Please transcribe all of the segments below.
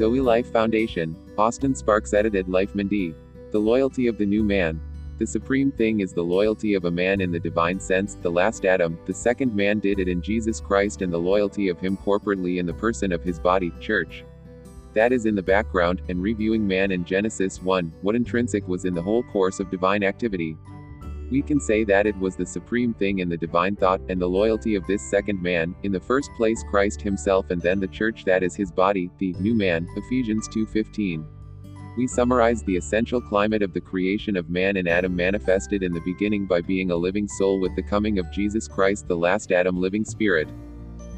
Zoe Life Foundation, Austin Sparks edited Liveman Dee. The loyalty of the new man. The supreme thing is the loyalty of a man in the divine sense, the last Adam, the second man did it in Jesus Christ and the loyalty of him corporately in the person of his body, church. That is in the background, and reviewing man in Genesis 1, what intrinsic was in the whole course of divine activity. We can say that it was the supreme thing in the divine thought, and the loyalty of this second man, in the first place Christ himself and then the church that is his body, the new man, Ephesians 2.15. We summarize the essential climate of the creation of man in Adam manifested in the beginning by being a living soul with the coming of Jesus Christ the last Adam living spirit.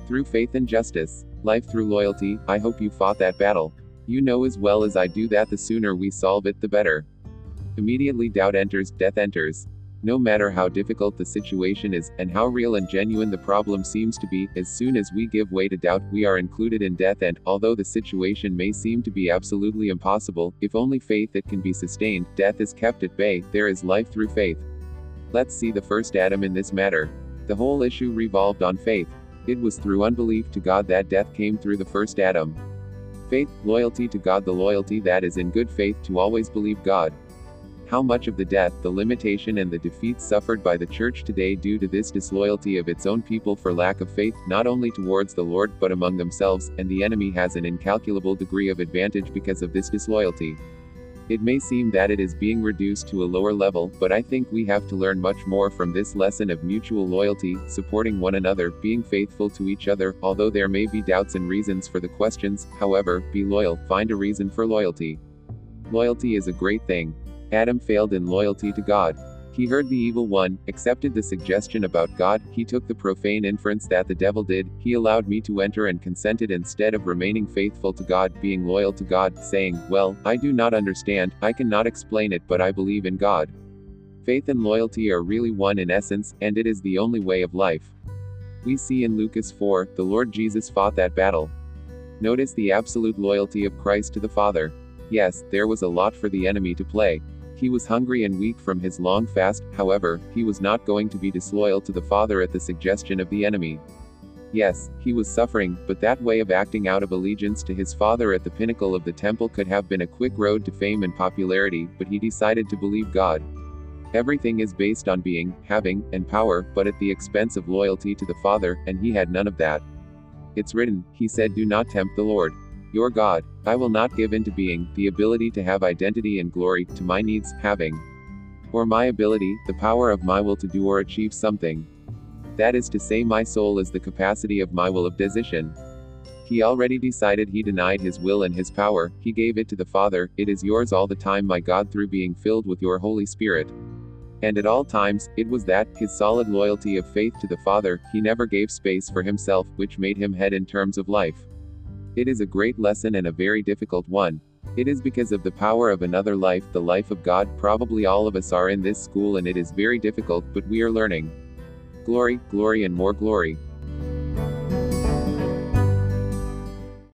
Through faith and justice, life through loyalty, I hope you fought that battle. You know as well as I do that the sooner we solve it the better. Immediately doubt enters, death enters. No matter how difficult the situation is, and how real and genuine the problem seems to be, as soon as we give way to doubt, we are included in death and, although the situation may seem to be absolutely impossible, if only faith it can be sustained, death is kept at bay, there is life through faith. Let's see the first Adam in this matter. The whole issue revolved on faith. It was through unbelief to God that death came through the first Adam. Faith, loyalty to God, the loyalty that is in good faith to always believe God. How much of the death, the limitation and the defeat suffered by the church today due to this disloyalty of its own people for lack of faith, not only towards the Lord, but among themselves, and the enemy has an incalculable degree of advantage because of this disloyalty. It may seem that it is being reduced to a lower level, but I think we have to learn much more from this lesson of mutual loyalty, supporting one another, being faithful to each other, although there may be doubts and reasons for the questions, however, be loyal, find a reason for loyalty. Loyalty is a great thing. Adam failed in loyalty to God. He heard the evil one, accepted the suggestion about God, he took the profane inference that the devil did, he allowed me to enter and consented instead of remaining faithful to God, being loyal to God, saying, Well, I do not understand, I cannot explain it, but I believe in God. Faith and loyalty are really one in essence, and it is the only way of life. We see in Lucas 4, the Lord Jesus fought that battle. Notice the absolute loyalty of Christ to the Father. Yes, there was a lot for the enemy to play. He was hungry and weak from his long fast, however, he was not going to be disloyal to the Father at the suggestion of the enemy. Yes, he was suffering, but that way of acting out of allegiance to his Father at the pinnacle of the temple could have been a quick road to fame and popularity, but he decided to believe God. Everything is based on being, having, and power, but at the expense of loyalty to the Father, and he had none of that. It's written, he said, Do not tempt the Lord your God. I will not give into being, the ability to have identity and glory, to my needs, having. Or my ability, the power of my will to do or achieve something. That is to say, my soul is the capacity of my will of decision. He already decided he denied his will and his power, he gave it to the Father, it is yours all the time, my God, through being filled with your Holy Spirit. And at all times, it was that, his solid loyalty of faith to the Father, he never gave space for himself, which made him head in terms of life. It is a great lesson and a very difficult one. It is because of the power of another life, the life of God. Probably all of us are in this school and it is very difficult, but we are learning. Glory, glory, and more glory.